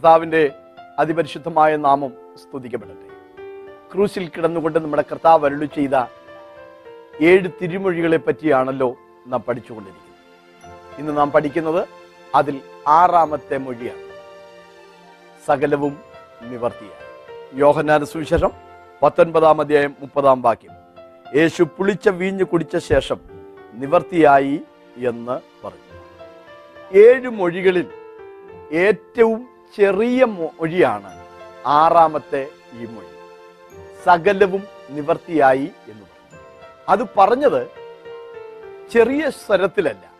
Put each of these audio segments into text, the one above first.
കർത്താവിന്റെ അതിപരിശുദ്ധമായ നാമം സ്തുതിക്കപ്പെടട്ടെ. ക്രൂസിൽ കിടന്നുകൊണ്ട് നമ്മുടെ കർത്താവ് അരുളി ചെയ്ത ഏഴ് തിരുമൊഴികളെ പറ്റിയാണല്ലോ നാം പഠിച്ചുകൊണ്ടിരിക്കുന്നത്. ഇന്ന് നാം പഠിക്കുന്നത് അതിൽ ആറാമത്തെ മൊഴിയാണ്. സകലവും നിവർത്തിയാണ് യോഹനാന സുവിശേഷം പത്തൊൻപതാം അധ്യായം മുപ്പതാം വാക്യം. യേശു പുളിച്ച വീഞ്ഞ് കുടിച്ച ശേഷം നിവർത്തിയായി എന്ന് പറഞ്ഞു. ഏഴ് മൊഴികളിൽ ഏറ്റവും ചെറിയ മൊഴിയാണ് ആറാമത്തെ ഈ മൊഴി. സകലവും നിവർത്തിയായി എന്ന് പറഞ്ഞു. അത് പറഞ്ഞത് ചെറിയ സ്വരത്തിലല്ല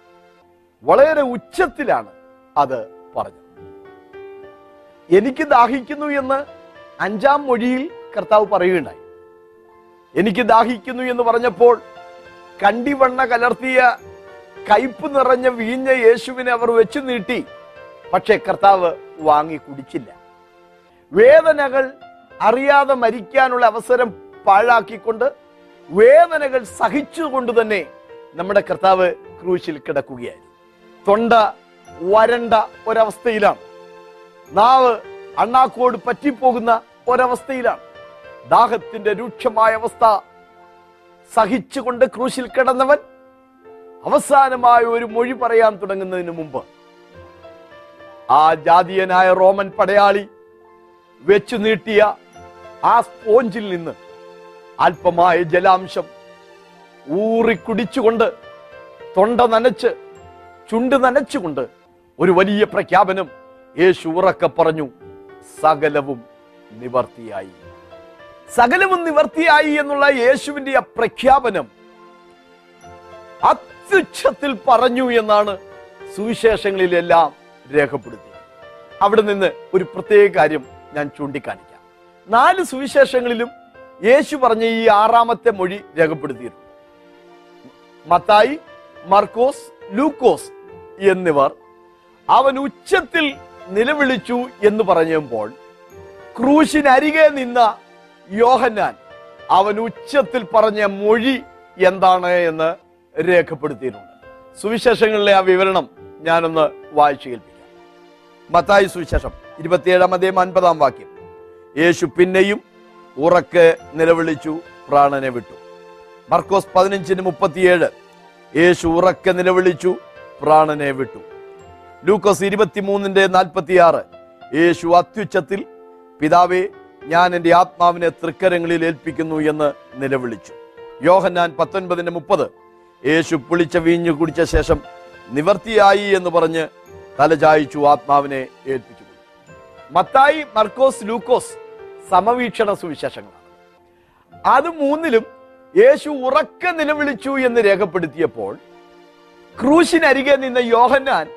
വളരെ ഉച്ചത്തിലാണ് അത് പറഞ്ഞത്. എനിക്ക് ദാഹിക്കുന്നു എന്ന് അഞ്ചാം മൊഴിയിൽ കർത്താവ് പറയുകയുണ്ടായി. എനിക്ക് ദാഹിക്കുന്നു എന്ന് പറഞ്ഞപ്പോൾ കണ്ടിവണ്ണ കലർത്തിയ കയ്പ് നിറഞ്ഞ വീഞ്ഞ യേശുവിനെ അവർ വെച്ചു നീട്ടി. പക്ഷെ കർത്താവ് വാങ്ങി കുടിച്ചില്ല. വേദനകൾ അറിയാതെ മരിക്കാനുള്ള അവസരം പാഴാക്കിക്കൊണ്ട് വേദനകൾ സഹിച്ചുകൊണ്ട് തന്നെ നമ്മുടെ കർത്താവ് ക്രൂശിൽ കിടക്കുകയായിരുന്നു. തൊണ്ട വരണ്ട ഒരവസ്ഥയിലാണ്. നാവ് അണ്ണാക്കോട് പറ്റിപ്പോകുന്ന ഒരവസ്ഥയിലാണ്. ദാഹത്തിന്റെ രൂക്ഷമായ അവസ്ഥ സഹിച്ചുകൊണ്ട് ക്രൂശിൽ കിടന്നവൻ അവസാനമായ ഒരു മൊഴി പറയാൻ തുടങ്ങുന്നതിന് മുമ്പ് ആ ജാതീയനായ റോമൻ പടയാളി വെച്ചു നീട്ടിയ ആ സ്പോഞ്ചിൽ നിന്ന് അല്പമായ ജലാംശം ഊറിക്കുടിച്ചുകൊണ്ട് തൊണ്ട നനച്ച് ചുണ്ട് നനച്ചുകൊണ്ട് ഒരു വലിയ പ്രഖ്യാപനം യേശു ഉറക്കെ പറഞ്ഞു സകലവും നിവർത്തിയായി. സകലവും നിവർത്തിയായി എന്നുള്ള യേശുവിന്റെ ആ പ്രഖ്യാപനം അത്യുച്ഛത്തിൽ പറഞ്ഞു എന്നാണ് സുവിശേഷങ്ങളിലെല്ലാം രേഖപ്പെടുത്തിയത് അവിടെ നിന്ന് ഒരു പ്രത്യേക കാര്യം ഞാൻ ചൂണ്ടിക്കാണിക്കാം. നാല് സുവിശേഷങ്ങളിലും യേശു പറഞ്ഞ ഈ ആറാമത്തെ മൊഴി രേഖപ്പെടുത്തിയിട്ടുണ്ട് മത്തായി മർക്കോസ് ലൂക്കോസ് എന്നിവർ അവൻ ഉച്ചത്തിൽ നിലവിളിച്ചു എന്ന് പറഞ്ഞപ്പോൾ ക്രൂശിനരികെ നിന്ന യോഹന്നാൻ അവൻ ഉച്ചത്തിൽ പറഞ്ഞ മൊഴി എന്താണ് എന്ന് രേഖപ്പെടുത്തിയിട്ടുണ്ട്. സുവിശേഷങ്ങളിലെ ആ വിവരണം ഞാനൊന്ന് വായിച്ചു കേൾപ്പിക്കാം. മത്തായി സുവിശേഷം ഇരുപത്തിയേഴാം അദ്ദേഹം അൻപതാം വാക്യം. യേശു പിന്നെയും ഉറക്കെ നിലവിളിച്ചു പ്രാണനെ വിട്ടു. മർക്കോസ് പതിനഞ്ചിന് മുപ്പത്തിയേഴ്. യേശു ഉറക്കെ നിലവിളിച്ചു പ്രാണനെ വിട്ടു. ലൂക്കോസ് ഇരുപത്തിമൂന്നിന്റെ നാൽപ്പത്തിയാറ്. യേശു അത്യുച്ചത്തിൽ പിതാവേ ഞാൻ എന്റെ ആത്മാവിനെ തൃക്കരങ്ങളിൽ ഏൽപ്പിക്കുന്നു എന്ന് നിലവിളിച്ചു. യോഹന്നാൻ പത്തൊൻപതിന്റെ മുപ്പത്. യേശു പുളിച്ച വീഞ്ഞു കുടിച്ച ശേഷം നിവർത്തിയായി എന്ന് പറഞ്ഞ് തലചായിച്ചു ആത്മാവിനെ ഏൽപ്പിച്ചു. മത്തായി മർക്കോസ് ലൂക്കോസ് സമവീക്ഷണ സുവിശേഷങ്ങളാണ്. അത് മൂന്നിലും യേശു ഉറക്ക നിലവിളിച്ചു എന്ന് രേഖപ്പെടുത്തിയപ്പോൾ ക്രൂശിനരികെ നിന്ന യോഹന്നാൻ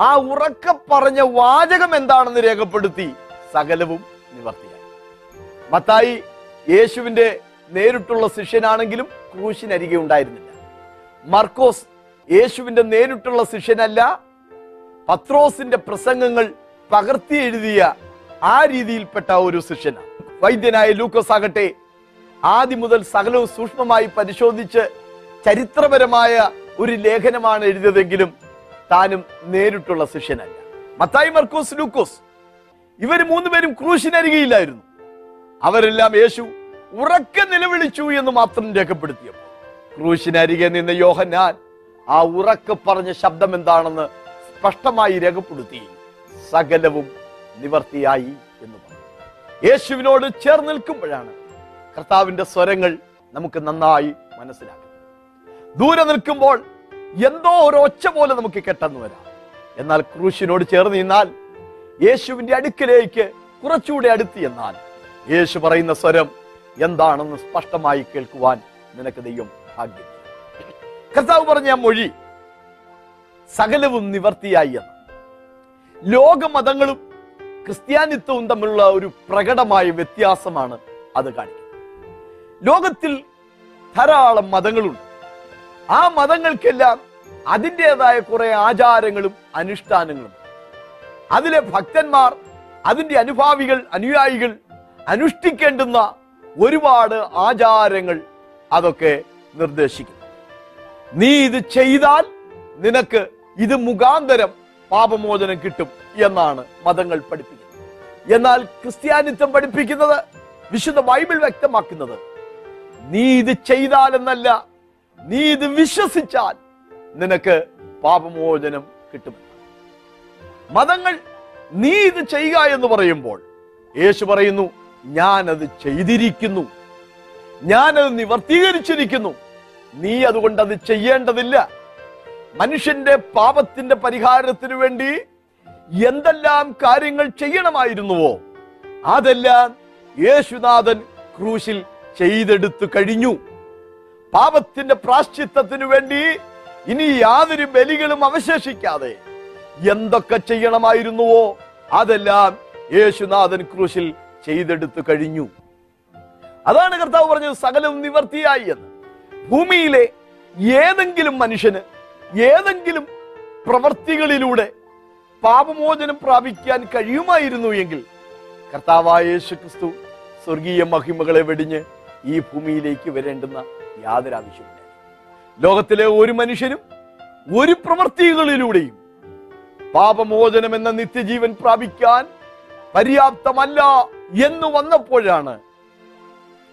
ആ ഉറക്ക പറഞ്ഞ വാചകം എന്താണെന്ന് രേഖപ്പെടുത്തി സകലവും നിവർത്തിയായി. മത്തായി യേശുവിന്റെ നേരിട്ടുള്ള ശിഷ്യനാണെങ്കിലും ക്രൂശിനരികെ ഉണ്ടായിരുന്നില്ല. മർക്കോസ് യേശുവിന്റെ നേരിട്ടുള്ള ശിഷ്യനല്ല പത്രോസിന്റെ പ്രസംഗങ്ങൾ പകർത്തി എഴുതിയ ആ രീതിയിൽപ്പെട്ട ഒരു ശിഷ്യനാണ്. വൈദ്യനായ ലൂക്കോസ് ആകട്ടെ ആദ്യം മുതൽ സകലവും സൂക്ഷ്മമായി പരിശോധിച്ച് ചരിത്രപരമായ ഒരു ലേഖനമാണ് എഴുതിയതെങ്കിലും താനും നേരിട്ടുള്ള ശിഷ്യനല്ല. മത്തായി മർക്കോസ് ലൂക്കോസ് ഇവർ മൂന്നുപേരും ക്രൂശിനരികയില്ലായിരുന്നു അവരെല്ലാം യേശു ഉറക്കെ നിലവിളിച്ചു എന്ന് മാത്രം രേഖപ്പെടുത്തിയപ്പോൾ ക്രൂശിനരികെ നിന്ന യോഹന്നാൻ ആ ഉറക്കെ പറഞ്ഞ ശബ്ദം എന്താണെന്ന് സ്പഷ്ടമായി രേഖപ്പെടുത്തി സകലവും നിവർത്തിയായി എന്ന് പറഞ്ഞു. യേശുവിനോട് ചേർന്ന് നിൽക്കുമ്പോഴാണ് കർത്താവിന്റെ സ്വരങ്ങൾ നമുക്ക് നന്നായി മനസ്സിലാക്കുന്നത് ദൂരെ നിൽക്കുമ്പോൾ എന്തോ ഒരു ഒച്ച പോലെ നമുക്ക് കെട്ടെന്ന് വരാം. എന്നാൽ ക്രൂശിനോട് ചേർന്ന് നിന്നാൽ യേശുവിന്റെ അടുക്കലേക്ക് കുറച്ചുകൂടെ അടുത്ത് എന്നാൽ യേശു പറയുന്ന സ്വരം എന്താണെന്ന് സ്പഷ്ടമായി കേൾക്കുവാൻ നിനക്ക് ദൈവം ഭാഗ്യം കർത്താവ് പറഞ്ഞ മൊഴി സകലവും നിവർത്തിയായി എന്ന്. ലോകമതങ്ങളും ക്രിസ്ത്യാനിത്വവും തമ്മിലുള്ള ഒരു പ്രകടമായ വ്യത്യാസമാണ് അത് കാണിക്കുന്നത്. ലോകത്തിൽ ധാരാളം മതങ്ങളുണ്ട്. ആ മതങ്ങൾക്കെല്ലാം അതിന്റെതായ കുറെ ആചാരങ്ങളും അനുഷ്ഠാനങ്ങളും. അതിലെ ഭക്തന്മാർ അതിന്റെ അനുഭാവികൾ അനുയായികൾ അനുഷ്ഠിക്കേണ്ടുന്ന ഒരുപാട് ആചാരങ്ങൾ അതൊക്കെ നിർദ്ദേശിക്കുന്നു. നീ ഇത് ചെയ്താൽ നിനക്ക് ഇത് മുഖാന്തരം പാപമോചനം കിട്ടും എന്നാണ് മതങ്ങൾ പഠിപ്പിക്കുന്നത്. എന്നാൽ ക്രിസ്ത്യാനിത്വം പഠിപ്പിക്കുന്നത് വിശുദ്ധ ബൈബിൾ വ്യക്തമാക്കുന്നത് നീ ഇത് ചെയ്താൽ എന്നല്ല നീ ഇത് വിശ്വസിച്ചാൽ നിനക്ക് പാപമോചനം കിട്ടും മതങ്ങൾ നീ ഇത് ചെയ്യുക എന്ന് പറയുമ്പോൾ യേശു പറയുന്നു ഞാനത് ചെയ്തിരിക്കുന്നു. ഞാനത് നിവർത്തീകരിച്ചിരിക്കുന്നു. നീ അതുകൊണ്ട് അത് ചെയ്യേണ്ടതില്ല. മനുഷ്യന്റെ പാപത്തിന്റെ പരിഹാരത്തിനു വേണ്ടി എന്തെല്ലാം കാര്യങ്ങൾ ചെയ്യണമായിരുന്നുവോ? അതെല്ലാം യേശുനാഥൻ ക്രൂശിൽ ചെയ്തെടുത്തു കഴിഞ്ഞു. പാപത്തിന്റെ പ്രാശ്ചിത്തത്തിനു വേണ്ടി ഇനി യാതൊരു ബലികളും അവശേഷിക്കാതെ എന്തൊക്കെ ചെയ്യണമായിരുന്നുവോ അതെല്ലാം യേശുനാഥൻ ക്രൂശിൽ ചെയ്തെടുത്തു കഴിഞ്ഞു. അതാണ് കർത്താവ് പറഞ്ഞത് സകലവും നിവർത്തിയായി എന്ന്. ഭൂമിയിലെ ഏതെങ്കിലും മനുഷ്യന് ഏതെങ്കിലും പ്രവർത്തികളിലൂടെ പാപമോചനം പ്രാപിക്കാൻ കഴിയുമായിരുന്നു എങ്കിൽ കർത്താവായ യേശു ക്രിസ്തു സ്വർഗീയ മഹിമകളെ വെടിഞ്ഞ് ഈ ഭൂമിയിലേക്ക് വരേണ്ടുന്ന യാതൊരു ആവശ്യമില്ല ലോകത്തിലെ ഒരു മനുഷ്യനും ഒരു പ്രവർത്തികളിലൂടെയും പാപമോചനം എന്ന നിത്യജീവൻ പ്രാപിക്കാൻ പര്യാപ്തമല്ല എന്ന് വന്നപ്പോഴാണ്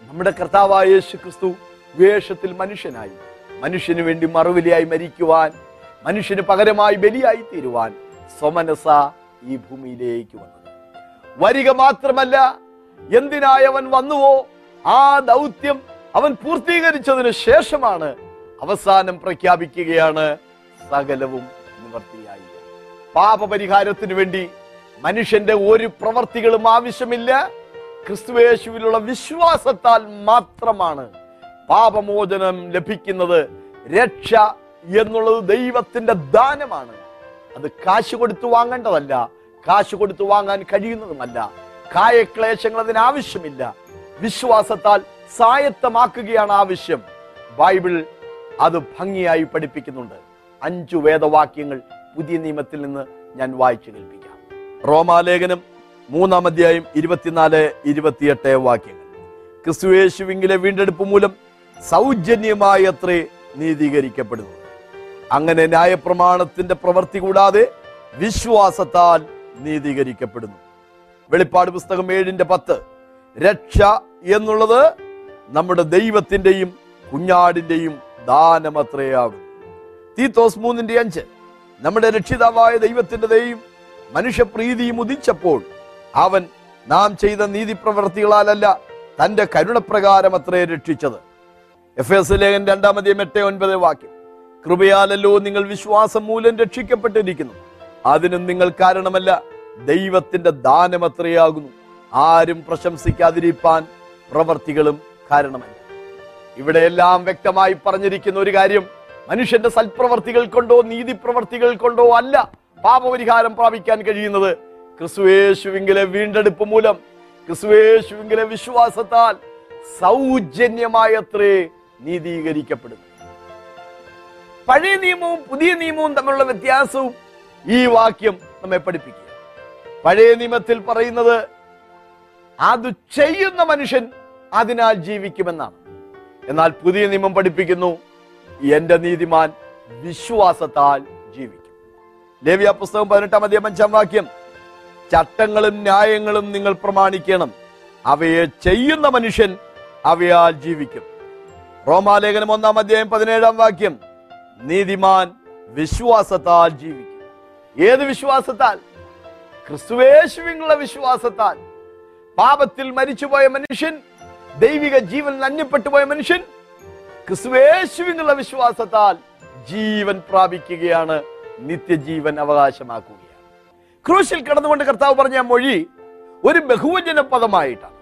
നമ്മുടെ കർത്താവായ യേശു ക്രിസ്തു വേഷത്തിൽ മനുഷ്യനായി. മനുഷ്യന് വേണ്ടി മറുവിലയായി മരിക്കുവാൻ മനുഷ്യന് പകരമായി ബലിയായി തീരുവാൻ സ്വമനസ ഈ ഭൂമിയിലേക്ക് വന്നത്. വരിക മാത്രമല്ല എന്തിനായി അവൻ വന്നുവോ? ആ ദൗത്യം അവൻ പൂർത്തീകരിച്ചതിന് ശേഷമാണ് അവസാനം പ്രഖ്യാപിക്കുകയാണ് സകലവും നിവർത്തിയായി. പാപപരിഹാരത്തിന് വേണ്ടി മനുഷ്യന്റെ ഒരു പ്രവർത്തികളും ആവശ്യമില്ല ക്രിസ്തുവേശുവിലുള്ള വിശ്വാസത്താൽ മാത്രമാണ് പാപമോചനം ലഭിക്കുന്നത് രക്ഷ എന്നുള്ളത് ദൈവത്തിന്റെ ദാനമാണ്. അത് കാശ് കൊടുത്തു വാങ്ങേണ്ടതല്ല. കാശ് കൊടുത്തു വാങ്ങാൻ കഴിയുന്നതുമല്ല. കായക്ലേശങ്ങൾ അതിന് ആവശ്യമില്ല. വിശ്വാസത്താൽ സായത്തമാക്കുകയാണ് ആവശ്യം. ബൈബിൾ അത് ഭംഗിയായി പഠിപ്പിക്കുന്നുണ്ട്. അഞ്ചു വേദവാക്യങ്ങൾ പുതിയ നിയമത്തിൽ നിന്ന് ഞാൻ വായിച്ചു കേൾപ്പിക്കാം. റോമാലേഖനം മൂന്നാം അധ്യായം ഇരുപത്തിനാല് ഇരുപത്തിയെട്ട് വാക്യങ്ങൾ. ക്രിസ്തുയേശുവിങ്കിലെ വീണ്ടെടുപ്പ് മൂലം സൗജന്യമായി അത്രേ നീതീകരിക്കപ്പെടുന്നത് അങ്ങനെ ന്യായപ്രമാണത്തിന്റെ പ്രവൃത്തി കൂടാതെ വിശ്വാസത്താൽ നീതീകരിക്കപ്പെടുന്നു. വെളിപ്പാട് പുസ്തകം ഏഴിന്റെ പത്ത് രക്ഷ എന്നുള്ളത് നമ്മുടെ ദൈവത്തിന്റെയും കുഞ്ഞാടിന്റെയും ദാനമത്രയാകും തീത്തോസ് മൂന്നിന്റെ അഞ്ച് നമ്മുടെ രക്ഷിതാവായ ദൈവത്തിന്റെതയും മനുഷ്യപ്രീതിയും ഉദിച്ചപ്പോൾ അവൻ നാം ചെയ്ത നീതിപ്രവർത്തികളാലല്ല തന്റെ കരുണപ്രകാരം അത്രേ രക്ഷിച്ചത്. എഫ് എസ് ലേഖൻ രണ്ടാമതേം എട്ട് ഒൻപത് വാക്യം. കൃപയാലല്ലോ നിങ്ങൾ വിശ്വാസം മൂലം രക്ഷിക്കപ്പെട്ടിരിക്കുന്നു. അതിനും നിങ്ങൾ കാരണമല്ല ദൈവത്തിന്റെ ദാനം അത്രയാകുന്നു. ആരും പ്രശംസിക്കാതിരിപ്പാൻ പ്രവർത്തികളും കാരണമല്ല. ഇവിടെയെല്ലാം വ്യക്തമായി പറഞ്ഞിരിക്കുന്ന ഒരു കാര്യം മനുഷ്യന്റെ സൽപ്രവർത്തികൾ കൊണ്ടോ നീതി പ്രവർത്തികൾ കൊണ്ടോ അല്ല പാപപരിഹാരം പ്രാപിക്കാൻ കഴിയുന്നത് ക്രിസ്തുവേശുവിങ്കിലെ വീണ്ടെടുപ്പ് മൂലം. ക്രിസ്തുവേശുവിങ്കിലെ വിശ്വാസത്താൽ സൗജന്യമായത്രേ നീതീകരിക്കപ്പെടുന്നു. പഴയ നിയമവും പുതിയ നിയമവും തമ്മിലുള്ള വ്യത്യാസവും ഈ വാക്യം നമ്മെ പഠിപ്പിക്കുക. പഴയ നിയമത്തിൽ പറയുന്നത് അത് ചെയ്യുന്ന മനുഷ്യൻ അതിനാൽ ജീവിക്കുമെന്നാണ്. എന്നാൽ പുതിയ നിയമം പഠിപ്പിക്കുന്നു എന്റെ നീതിമാൻ വിശ്വാസത്താൽ ജീവിക്കും. ലേവ്യ പുസ്തകം പതിനെട്ടാം അധ്യായം അഞ്ചാം വാക്യം ചട്ടങ്ങളും ന്യായങ്ങളും നിങ്ങൾ പ്രമാണിക്കണം. അവയെ ചെയ്യുന്ന മനുഷ്യൻ അവയാൽ ജീവിക്കും. റോമാലേഖനം ഒന്നാം അധ്യായം പതിനേഴാം വാക്യം. നീതിമാൻ വിശ്വാസത്താൽ ജീവിക്കും. ഏത് വിശ്വാസത്താൽ? ക്രിസ്തുവേശുവിനുള്ള വിശ്വാസത്താൽ. പാപത്തിൽ മരിച്ചുപോയ മനുഷ്യൻ ദൈവിക ജീവൻ നന്യപ്പെട്ടു പോയ മനുഷ്യൻ ക്രിസ്തുവേശുവിനുള്ള വിശ്വാസത്താൽ ജീവൻ പ്രാപിക്കുകയാണ് നിത്യജീവൻ അവകാശമാക്കുകയാണ്. ക്രൂശിൽ കടന്നുകൊണ്ട് കർത്താവ് പറഞ്ഞ മൊഴി ഒരു ബഹുവചന പദമായിട്ടാണ്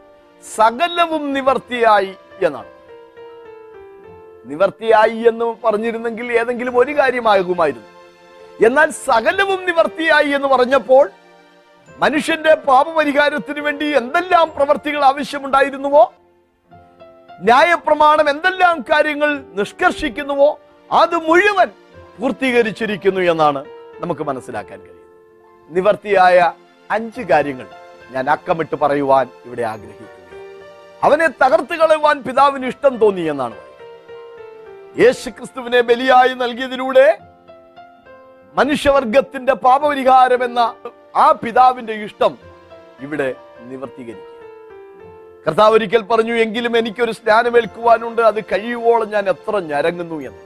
സകലവും നിവർത്തിയായി എന്നാണ്. നിവർത്തിയായി എന്ന് പറഞ്ഞിരുന്നെങ്കിൽ ഏതെങ്കിലും ഒരു കാര്യമാകുമായിരുന്നു. എന്നാൽ സകലവും നിവർത്തിയായി എന്ന് പറഞ്ഞപ്പോൾ മനുഷ്യന്റെ പാപപരിഹാരത്തിന് വേണ്ടി എന്തെല്ലാം പ്രവർത്തികൾ ആവശ്യമുണ്ടായിരുന്നുവോ? ന്യായപ്രമാണം എന്തെല്ലാം കാര്യങ്ങൾ നിഷ്കർഷിക്കുന്നുവോ? അത് മുഴുവൻ പൂർത്തീകരിച്ചിരിക്കുന്നു എന്നാണ് നമുക്ക് മനസ്സിലാക്കാൻ കഴിയുന്നത്. നിവർത്തിയായ അഞ്ച് കാര്യങ്ങൾ ഞാൻ അക്കമിട്ട് പറയുവാൻ ഇവിടെ ആഗ്രഹിക്കുന്നു. അവനെ തകർത്ത് കളയുവാൻ പിതാവിന് ഇഷ്ടം തോന്നി എന്നാണ് പറയുന്നത് യേശു ക്രിസ്തുവിനെ ബലിയായി നൽകിയതിലൂടെ മനുഷ്യവർഗത്തിന്റെ പാപപരിഹാരം എന്ന ആ പിതാവിന്റെ ഇഷ്ടം ഇവിടെ നിവർത്തീകരിക്കുക. കർത്താവ് ഒരിക്കൽ പറഞ്ഞു എങ്കിലും എനിക്കൊരു സ്നാനമേൽക്കുവാനുണ്ട്. അത് കഴിയുവോളം ഞാൻ എത്ര ഞരങ്ങുന്നു എന്ന്.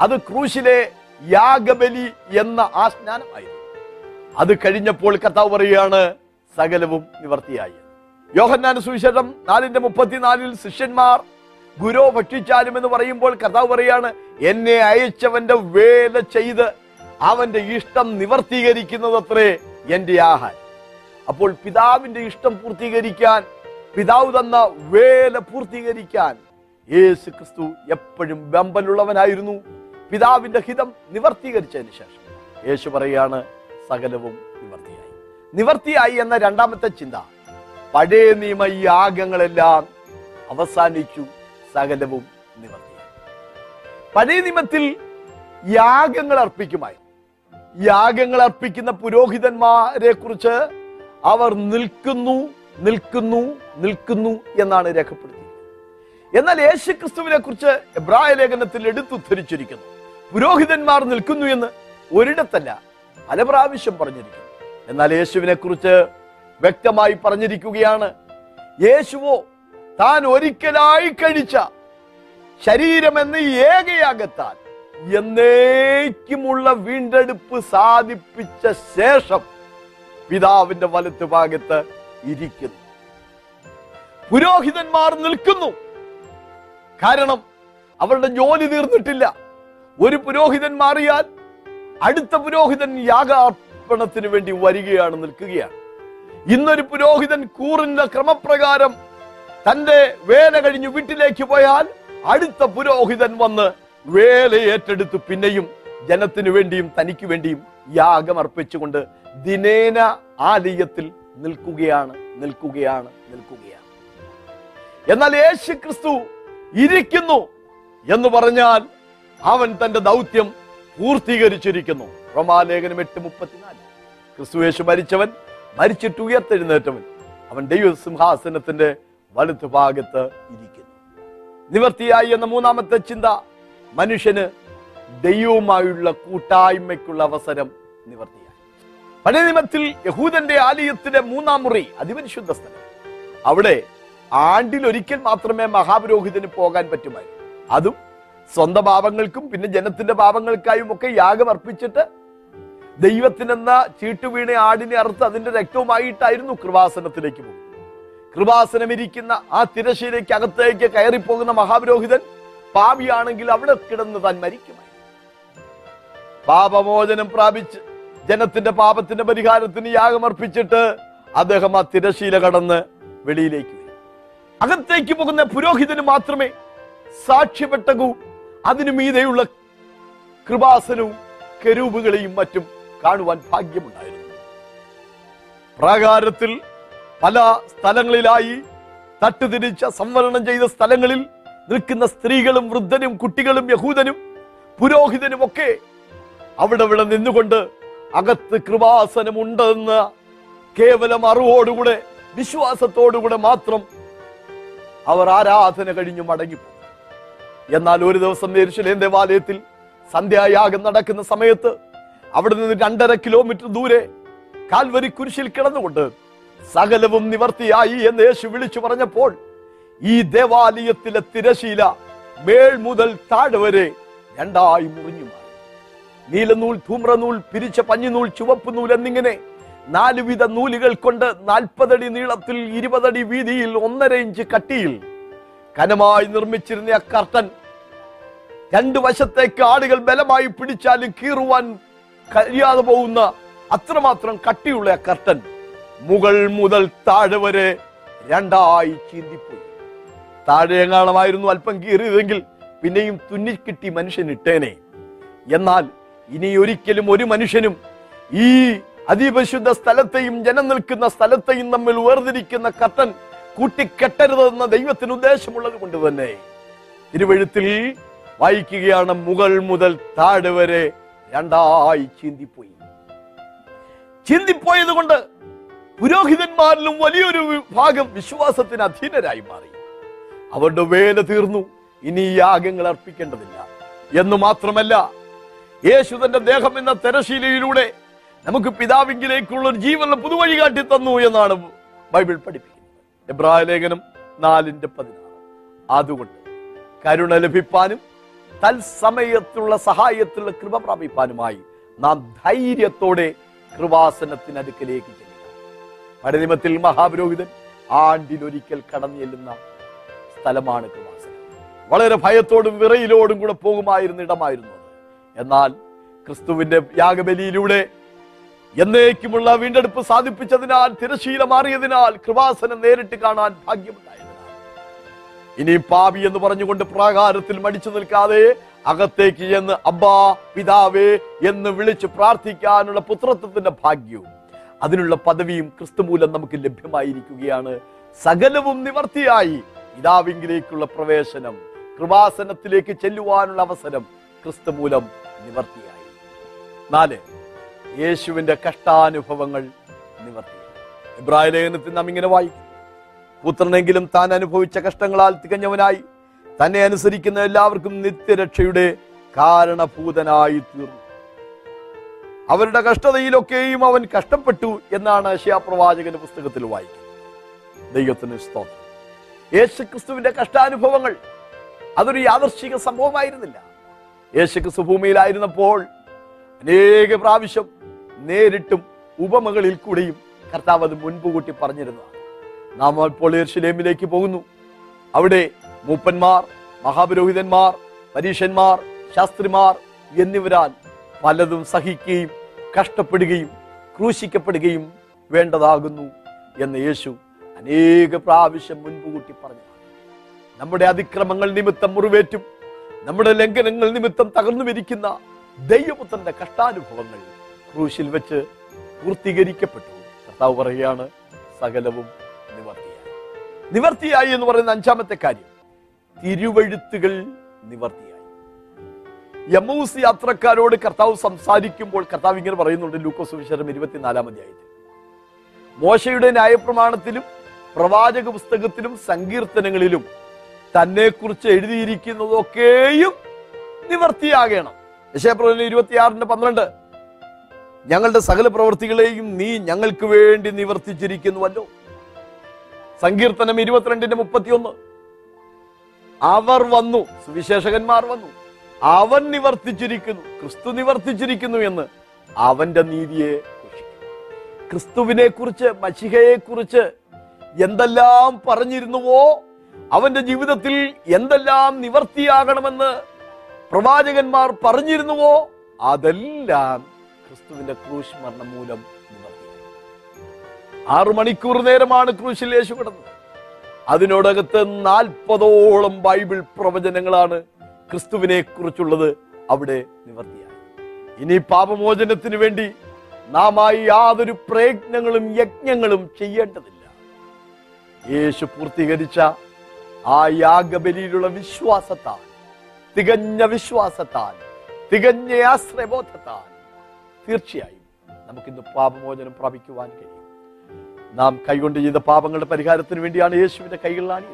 അത് ക്രൂശിലെ യാഗബലി എന്ന ആ സ്നാനമായിരുന്നു അത് കഴിഞ്ഞപ്പോൾ കർത്താവ് പറയുകയാണ് സകലവും നിവർത്തിയായി. യോഹന്നാന സുവിശേഷം നാലിന്റെ മുപ്പത്തിനാലിൽ ശിഷ്യന്മാർ ഗുരു ഭക്ഷിച്ചാലും എന്ന് പറയുമ്പോൾ കർത്താവ് പറയാണ് എന്നെ അയച്ചവന്റെ വേല ചെയ്ത് അവന്റെ ഇഷ്ടം നിവർത്തീകരിക്കുന്നത് അത്രേ എന്റെ ആഹാരം. അപ്പോൾ പിതാവിന്റെ ഇഷ്ടം പൂർത്തീകരിക്കാൻ പിതാവ് തന്ന വേല പൂർത്തീകരിക്കാൻ യേശു ക്രിസ്തു എപ്പോഴും വെമ്പലുള്ളവനായിരുന്നു. പിതാവിന്റെ ഹിതം നിവർത്തീകരിച്ചതിന് ശേഷം യേശു പറയാണ് സകലവും നിവർത്തിയായി. നിവർത്തിയായി എന്ന രണ്ടാമത്തെ ചിന്ത പഴയ നിയമ യാഗങ്ങളെല്ലാം അവസാനിച്ചു. സകലവും നിവർത്തി. പഴയ നിയമത്തിൽ യാഗങ്ങൾ അർപ്പിക്കുമായി. യാഗങ്ങൾ അർപ്പിക്കുന്ന പുരോഹിതന്മാരെ കുറിച്ച് അവർ നിൽക്കുന്നു നിൽക്കുന്നു നിൽക്കുന്നു എന്നാണ് രേഖപ്പെടുത്തിയത് എന്നാൽ യേശു ക്രിസ്തുവിനെ കുറിച്ച് എബ്രായ ലേഖനത്തിൽ എടുത്തുദ്ധരിച്ചിരിക്കുന്നു. പുരോഹിതന്മാർ നിൽക്കുന്നു എന്ന് ഒരിടത്തല്ല പല പ്രാവശ്യം പറഞ്ഞിരിക്കുന്നു. എന്നാൽ യേശുവിനെ കുറിച്ച് വ്യക്തമായി പറഞ്ഞിരിക്കുകയാണ് യേശുവോ താൻ ഒരിക്കലായി കഴിച്ച ശരീരം എന്ന ഏകയാകത്താൽ എന്നേക്കുമുള്ള വീണ്ടെടുപ്പ് സാധിപ്പിച്ച ശേഷം പിതാവിന്റെ വലത്ത് ഭാഗത്ത് ഇരിക്കുന്നു. പുരോഹിതന്മാർ നിൽക്കുന്നു. കാരണം അവരുടെ ജോലി തീർന്നിട്ടില്ല. ഒരു പുരോഹിതൻ മാറിയാൽ അടുത്ത പുരോഹിതൻ യാഗാർപ്പണത്തിന് വേണ്ടി വരികയാണ് നിൽക്കുകയാണ്. ഇന്നൊരു പുരോഹിതൻ കൂറിന്റെ ക്രമപ്രകാരം തന്റെ വേല കഴിഞ്ഞ് വീട്ടിലേക്ക് പോയാൽ അടുത്ത പുരോഹിതൻ വന്ന് വേല ഏറ്റെടുത്ത് പിന്നെയും ജനത്തിനു വേണ്ടിയും തനിക്ക് വേണ്ടിയും യാഗം അർപ്പിച്ചുകൊണ്ട് ദിനേന ആലയത്തിൽ നിൽക്കുകയാണ് നിൽക്കുകയാണ് നിൽക്കുകയാണ്. എന്നാൽ യേശു ക്രിസ്തു ഇരിക്കുന്നു എന്ന് പറഞ്ഞാൽ അവൻ തന്റെ ദൗത്യം പൂർത്തീകരിച്ചിരിക്കുന്നു. റോമാലേഖനം എട്ട് മുപ്പത്തിനാല്. ക്രിസ്തു യേശു മരിച്ചവൻ മരിച്ചിട്ട് ഉയർത്തെഴുന്നേറ്റവൻ. അവൻ ദൈവസിംഹാസനത്തിന്റെ വലത്ത് ഭാഗത്ത് ഇരിക്കുന്നു. നിവർത്തിയായി എന്ന മൂന്നാമത്തെ ചിന്ത മനുഷ്യന് ദൈവവുമായുള്ള കൂട്ടായ്മയ്ക്കുള്ള അവസരം നിവർത്തിയായി. പഴയ യഹൂദന്റെ ആലയത്തിലെ മൂന്നാം മുറി അതിപരിശുദ്ധ സ്ഥലം. അവിടെ ആണ്ടിലൊരിക്കൽ മാത്രമേ മഹാപുരോഹിതന് പോകാൻ പറ്റുമായിരുന്നു. അതും സ്വന്തം പാപങ്ങൾക്കും പിന്നെ ജനത്തിന്റെ പാപങ്ങൾക്കായും ഒക്കെ യാഗം അർപ്പിച്ചിട്ട് ദൈവത്തിനെന്ന ചീട്ടുവീണ ആടിനെ അറുത്ത് അതിന്റെ രക്തവുമായിട്ടായിരുന്നു കൃവാസനത്തിലേക്ക് പോകുന്നത്. കൃപാസനം ഇരിക്കുന്ന ആ തിരശ്ശീലയ്ക്ക് അകത്തേക്ക് കയറിപ്പോകുന്ന മഹാപുരോഹിതൻ പാപിയാണെങ്കിൽ അവിടെ കിടന്ന് താൻ മരിക്കുമായി പാപമോചനം പ്രാപിച്ച് ജനത്തിന്റെ പാപത്തിന്റെ പരിഹാരത്തിന് യാഗമർപ്പിച്ചിട്ട് അദ്ദേഹം ആ തിരശീല കടന്ന് വെളിയിലേക്ക് അകത്തേക്ക് പോകുന്ന പുരോഹിതന് മാത്രമേ സാക്ഷ്യപ്പെട്ടകവും അതിനു മീതെയുള്ള കൃപാസനവും കരൂപുകളെയും മറ്റും കാണുവാൻ ഭാഗ്യമുണ്ടായിരുന്നു. പ്രാകാരത്തിൽ പല സ്ഥലങ്ങളിലായി തട്ടുതിരിച്ച സംവരണം ചെയ്ത സ്ഥലങ്ങളിൽ നിൽക്കുന്ന സ്ത്രീകളും വൃദ്ധനും കുട്ടികളും യഹൂദനും പുരോഹിതനും ഒക്കെ അവിടെ ഇവിടെ നിന്നുകൊണ്ട് അകത്ത് കൃപാസനമുണ്ടെന്ന് കേവലം അറിവോടുകൂടെ വിശ്വാസത്തോടുകൂടെ മാത്രം അവർ ആരാധന കഴിഞ്ഞു മടങ്ങി എന്നാൽ ഒരു ദിവസം യെരുശലേം ദേവാലയത്തിൽ സന്ധ്യായാഗം നടക്കുന്ന സമയത്ത് അവിടെ നിന്ന് രണ്ടര കിലോമീറ്റർ ദൂരെ കാൽവരി കുരിശിൽ കിടന്നുകൊണ്ട് സകലവും നിവർത്തിയായി എന്ന് യേശു വിളിച്ചു പറഞ്ഞപ്പോൾ ഈ ദേവാലയത്തിലെ തിരശീല മേൾ മുതൽ താഴെ വരെ രണ്ടായി മുറിഞ്ഞു മാറി. നീലനൂൽ ധൂമ്രനൂൽ പിരിച്ച പഞ്ഞിനൂൽ ചുവപ്പ് നൂൽ എന്നിങ്ങനെ നാലുവിധ നൂലുകൾ കൊണ്ട് നാൽപ്പതടി നീളത്തിൽ ഇരുപതടി വീതിയിൽ ഒന്നര ഇഞ്ച് കട്ടിയിൽ കനമായി നിർമ്മിച്ചിരുന്ന ആ കർട്ടൻ രണ്ടു വശത്തേക്ക് ആടുകൾ ബലമായി പിടിച്ചാലും കീറുവാൻ കഴിയാതെ പോകുന്ന അത്രമാത്രം കട്ടിയുള്ള ആ കർട്ടൻ മുകൾ മുതൽ താഴെ വരെ രണ്ടായി ചീന്തിപ്പോയി. താഴെ എങ്ങാണമായിരുന്നു അല്പം കീറിയതെങ്കിൽ പിന്നെയും തുന്നിക്കിട്ടി മനുഷ്യൻ ഇട്ടേനെ. എന്നാൽ ഇനി ഒരിക്കലും ഒരു മനുഷ്യനും ഈ അതിപരിശുദ്ധ സ്ഥലത്തെയും ജനം നിൽക്കുന്ന സ്ഥലത്തെയും തമ്മിൽ വേർതിരിക്കുന്ന കത്തൻ കൂട്ടിക്കെട്ടരുതെന്ന ദൈവത്തിന് ഉദ്ദേശമുള്ളത് കൊണ്ട് തന്നെ. തിരുവഴുത്തിൽ വായിക്കുകയാണ് മുകൾ മുതൽ താഴെ വരെ രണ്ടായി ചീന്തിപ്പോയി. ചിന്തിപ്പോയത് കൊണ്ട് പുരോഹിതന്മാരിലും വലിയൊരു ഭാഗം വിശ്വാസത്തിന് അധീനരായി മാറി. അവരുടെ വേല തീർന്നു. ഇനി യാഗങ്ങൾ അർപ്പിക്കേണ്ടതില്ല. എന്ന് മാത്രമല്ല യേശു തന്റെ ദേഹം എന്ന തെരശീലയിലൂടെ നമുക്ക് പിതാവിങ്കിലേക്കുള്ള ഒരു ജീവനുള്ള പുതുവഴി കാട്ടി തന്നു എന്നാണ് ബൈബിൾ പഠിപ്പിക്കുന്നത്. എബ്രായ ലേഖനം നാലിന്റെ പതിനാറ്. അതുകൊണ്ട് കരുണ ലഭിപ്പാനും തത്സമയത്തുള്ള സഹായത്തിലുള്ള കൃപ പ്രാപിപ്പാനുമായി നാം ധൈര്യത്തോടെ കൃപാസനത്തിനടുക്കലേക്ക് ചെല്ലുക പടനിമത്തിൽ മഹാപുരോഹിതൻ ആണ്ടിലൊരിക്കൽ കടന്നു ചെല്ലുന്ന സ്ഥലമാണ് കൃപാസനം. വളരെ ഭയത്തോടും വിറയിലോടും കൂടെ പോകുമായിരുന്ന ഇടമായിരുന്നു അത്. എന്നാൽ ക്രിസ്തുവിന്റെ യാഗബലിയിലൂടെ എന്നേക്കുമുള്ള വീണ്ടെടുപ്പ് സാധിപ്പിച്ചതിനാൽ തിരശീല മാറിയതിനാൽ കൃപാസനം നേരിട്ട് കാണാൻ ഭാഗ്യമുണ്ടായതിനാൽ. ഇനി പാപി എന്ന് പറഞ്ഞുകൊണ്ട് പ്രാകാരത്തിൽ മടിച്ചു നിൽക്കാതെ അകത്തേക്ക് ചെന്ന് അബ്ബാ പിതാവേ എന്ന് വിളിച്ച് പ്രാർത്ഥിക്കാനുള്ള പുത്രത്വത്തിന്റെ ഭാഗ്യവും അതിനുള്ള പദവിയും ക്രിസ്തുമൂലം നമുക്ക് ലഭ്യമായിരിക്കുകയാണ്. സകലവും നിവർത്തിയായി പിതാവിങ്കിലേക്കുള്ള പ്രവേശനം കൃപാസനത്തിലേക്ക് ചെല്ലുവാനുള്ള അവസരം ക്രിസ്തുമൂലം നിവർത്തിയായി. നാല് യേശുവിന്റെ കഷ്ടാനുഭവങ്ങൾ നിവർത്തിയായി. ഇബ്രാഹിം ലേഖനത്തിൽ നാം ഇങ്ങനെ വായിക്കും പുത്രനെങ്കിലും താൻ അനുഭവിച്ച കഷ്ടങ്ങളാൽ തികഞ്ഞവനായി തന്നെ അനുസരിക്കുന്ന എല്ലാവർക്കും നിത്യരക്ഷയുടെ കാരണഭൂതനായി തീർന്നു. അവരുടെ കഷ്ടതയിലൊക്കെയും അവൻ കഷ്ടപ്പെട്ടു എന്നാണ് പ്രവാചകന്റെ പുസ്തകത്തിൽ വായിക്കുന്നത്. ദൈവത്തിന് സ്തോത്രം. യേശുക്രിസ്തുവിന്റെ കഷ്ടാനുഭവങ്ങൾ അതൊരു യാദർശിക സംഭവമായിരുന്നില്ല. യേശുക്രിസ്തു ഭൂമിയിലായിരുന്നപ്പോൾ അനേക പ്രാവശ്യം നേരിട്ടും ഉപമകളിൽ കൂടിയും കർത്താവ് അത് മുൻപ് കൂട്ടി പറഞ്ഞിരുന്നതാണ്. നാം ഇപ്പോൾ യെർശലേമിലേക്ക് പോകുന്നു. അവിടെ മൂപ്പന്മാർ മഹാപുരോഹിതന്മാർ പരീഷന്മാർ ശാസ്ത്രിമാർ എന്നിവരാൽ പലതും സഹിക്കുകയും കഷ്ടപ്പെടുകയും ക്രൂശിക്കപ്പെടുകയും വേണ്ടതാകുന്നു എന്ന് യേശു അനേക പ്രാവശ്യം മുൻകൂട്ടി പറഞ്ഞു. നമ്മുടെ അതിക്രമങ്ങൾ നിമിത്തം മുറിവേറ്റും നമ്മുടെ ലംഘനങ്ങൾ നിമിത്തം തകർന്നു വിരിക്കുന്ന ദൈവപുത്രന്റെ കഷ്ടാനുഭവങ്ങൾ ക്രൂശിൽ വെച്ച് പൂർത്തീകരിക്കപ്പെട്ടു. കർത്താവ് പറയുകയാണ് സകലവും നിവർത്തിയായി. നിവർത്തിയായി എന്ന് പറയുന്ന അഞ്ചാമത്തെ കാര്യം തിരുവഴുത്തുകൾ നിവർത്തിയായി. യമൂസ് യാത്രക്കാരോട് കർത്താവ് സംസാരിക്കുമ്പോൾ കർത്താവ് ഇങ്ങനെ പറയുന്നുണ്ട് ലൂക്കോസ് വിശേഷം ഇരുപത്തിനാലാം അധ്യായത്തിൽ. മോശയുടെ ന്യായപ്രമാണത്തിലും പ്രവാചക പുസ്തകത്തിലും സങ്കീർത്തനങ്ങളിലും തന്നെ കുറിച്ച് എഴുതിയിരിക്കുന്നതൊക്കെയും നിവർത്തിയാകണം. യശയപ്രവചനം ഇരുപത്തിയാറിന്റെ പന്ത്രണ്ട്. ഞങ്ങളുടെ സകല പ്രവൃത്തികളെയും നീ ഞങ്ങൾക്ക് വേണ്ടി നിവർത്തിച്ചിരിക്കുന്നുവല്ലോ. സങ്കീർത്തനം ഇരുപത്തിരണ്ടിന്റെ മുപ്പത്തിയൊന്ന്. അവർ വന്നു സുവിശേഷകന്മാർ വന്നു. അവൻ നിവർത്തിച്ചിരിക്കുന്നു ക്രിസ്തു നിവർത്തിച്ചിരിക്കുന്നു എന്ന് അവന്റെ നീതിയെ ക്രിസ്തുവിനെ കുറിച്ച് മഷിഹയെ കുറിച്ച് എന്തെല്ലാം പറഞ്ഞിരുന്നുവോ അവന്റെ ജീവിതത്തിൽ എന്തെല്ലാം നിവർത്തിയാകണമെന്ന് പ്രവാചകന്മാർ പറഞ്ഞിരുന്നുവോ അതെല്ലാം ക്രിസ്തുവിന്റെ ക്രൂശ് മരണം മൂലം നിവർത്തി ആറു മണിക്കൂർ നേരമാണ് ക്രൂശിൽ യേശു കിടന്നത്. അതിനോടകത്ത് നാൽപ്പതോളം ബൈബിൾ പ്രവചനങ്ങളാണ് ക്രിസ്തുവിനെ കുറിച്ചുള്ളത് അവിടെ നിവർത്തിയായി. ഇനി പാപമോചനത്തിന് വേണ്ടി നാം ആയി യാതൊരു പ്രയത്നങ്ങളും യജ്ഞങ്ങളും ചെയ്യേണ്ടതില്ല. യേശു പൂർത്തീകരിച്ച ആ യാഗബലിയിലുള്ള വിശ്വാസത്താൽ തികഞ്ഞ വിശ്വാസത്താൽ തികഞ്ഞ ആശ്രയബോധത്താൽ തീർച്ചയായും നമുക്കിന്ന് പാപമോചനം പ്രാപിക്കുവാൻ കഴിയും. നാം കൈകൊണ്ട് ചെയ്ത പാപങ്ങളുടെ പരിഹാരത്തിന് വേണ്ടിയാണ് യേശുവിന്റെ കൈകളിലാണ്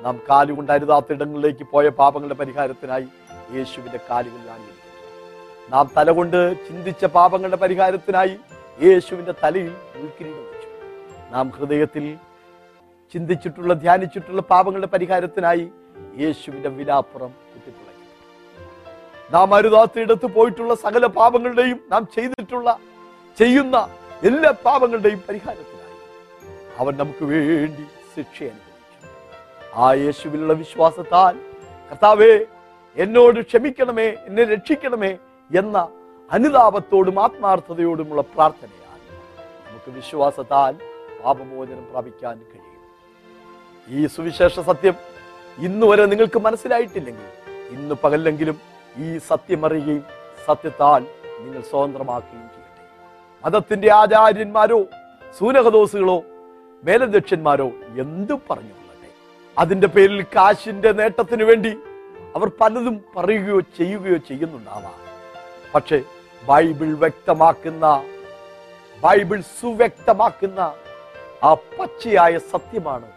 നാം കാലുകൊണ്ട് അരുതാത്ത ഇടങ്ങളിലേക്ക് പോയ പാപങ്ങളുടെ പരിഹാരത്തിനായി യേശുവിന്റെ കാലുകളിൽ അണിയിച്ചത് നാം തലകൊണ്ട് ചിന്തിച്ച പാപങ്ങളുടെ പരിഹാരത്തിനായി യേശുവിന്റെ തലയിൽ ഉൾക്കിരീടം വെച്ചു. നാം ഹൃദയത്തിൽ ചിന്തിച്ചിട്ടുള്ള ധ്യാനിച്ചിട്ടുള്ള പാപങ്ങളുടെ പരിഹാരത്തിനായി യേശുവിന്റെ വിലാപ്പുറം കുത്തിത്തുളയ്ക്കും നാം അരുതാത്തയിടത്ത് പോയിട്ടുള്ള സകല പാപങ്ങളുടെയും നാം ചെയ്തിട്ടുള്ള ചെയ്യുന്ന എല്ലാ പാപങ്ങളുടെയും പരിഹാരത്തിനായി അവൻ നമുക്ക് വേണ്ടി ശിക്ഷ ആ യേശുവിലുള്ള വിശ്വാസത്താൽ കർത്താവേ എന്നോട് ക്ഷമിക്കണമേ എന്നെ രക്ഷിക്കണമേ എന്ന അനുതാപത്തോടും ആത്മാർത്ഥതയോടുമുള്ള പ്രാർത്ഥനയാണ്. നമുക്ക് വിശ്വാസത്താൽ പാപമോചനം പ്രാപിക്കാൻ കഴിയും. ഈ സുവിശേഷ സത്യം ഇന്ന് വരെ നിങ്ങൾക്ക് മനസ്സിലായിട്ടില്ലെങ്കിൽ ഇന്ന് പകലെങ്കിലും ഈ സത്യം അറിയുകയും സത്യത്താൽ നിങ്ങൾ സ്വതന്ത്രമാക്കുകയും ചെയ്യട്ടെ. മതത്തിന്റെ ആചാര്യന്മാരോ സൂനകദോസുകളോ മേലധ്യക്ഷന്മാരോ എന്തു പറഞ്ഞു അതിന്റെ പേരിൽ കാശിന്റെ നേട്ടത്തിന് വേണ്ടി അവർ പലതും പറയുകയോ ചെയ്യുകയോ ചെയ്യുന്നുണ്ടാവാം. പക്ഷേ ബൈബിൾ വ്യക്തമാക്കുന്ന ബൈബിൾ സുവ്യക്തമാക്കുന്ന ആ പച്ചയായ സത്യമാണ്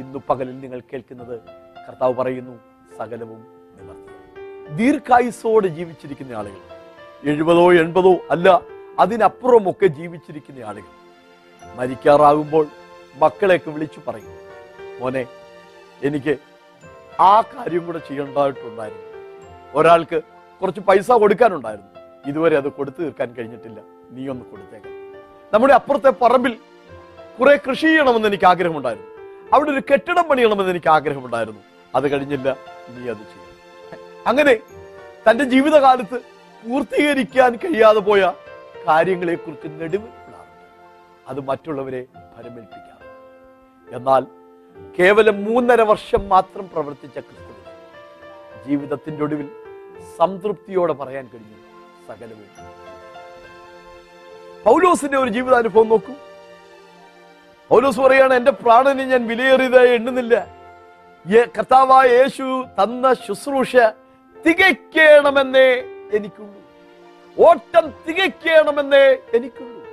ഇന്നു പകലിൽ നിങ്ങൾ കേൾക്കുന്നത്. കർത്താവ് പറയുന്നു സകലവും നിവർത്തി ദീർഘായുസോടെ ജീവിച്ചിരിക്കുന്ന ആളുകൾ എഴുപതോ എൺപതോ അല്ല അതിനപ്പുറമൊക്കെ ജീവിച്ചിരിക്കുന്ന ആളുകൾ മരിക്കാറാകുമ്പോൾ മക്കളെയൊക്കെ വിളിച്ചു പറയും മോനെ എനിക്ക് ആ കാര്യം കൂടെ ചെയ്യേണ്ടതായിട്ടുണ്ടായിരുന്നു ഒരാൾക്ക് കുറച്ച് പൈസ കൊടുക്കാനുണ്ടായിരുന്നു. ഇതുവരെ അത് കൊടുത്തു തീർക്കാൻ കഴിഞ്ഞിട്ടില്ല. നീ ഒന്ന് കൊടുത്തേക്കാം. നമ്മുടെ അപ്പുറത്തെ പറമ്പിൽ കുറെ കൃഷി ചെയ്യണമെന്ന് എനിക്ക് ആഗ്രഹമുണ്ടായിരുന്നു. അവിടെ ഒരു കെട്ടിടം പണിയണമെന്ന് എനിക്ക് ആഗ്രഹമുണ്ടായിരുന്നു. അത് കഴിഞ്ഞില്ല നീ അത് ചെയ്യും. അങ്ങനെ തന്റെ ജീവിതകാലത്ത് പൂർത്തീകരിക്കാൻ കഴിയാതെ പോയ കാര്യങ്ങളെ കുറിച്ച് നെടുവിടാറുണ്ട് അത് മറ്റുള്ളവരെ ഫലമേൽപ്പിക്കാം എന്നാൽ കേവലം മൂന്നര വർഷം മാത്രം പ്രവർത്തിച്ച ക്രിസ്തു ജീവിതത്തിന്റെ ഒടുവിൽ സംതൃപ്തിയോടെ പറയാൻ കഴിഞ്ഞു സകലവും. പൗലോസിന്റെ ഒരു ജീവിതാനുഭവം നോക്കൂ. പൗലോസ് പറയാണ് എന്റെ പ്രാണനെ ഞാൻ വിലയേറിയതായി എണ്ണുന്നില്ല. കർത്താവായ യേശു തന്ന ശുശ്രൂഷ തികയ്ക്കണമെന്നേ എനിക്കുള്ളൂ. ഓട്ടം തികയ്ക്കണമെന്നേ എനിക്കുള്ളൂ.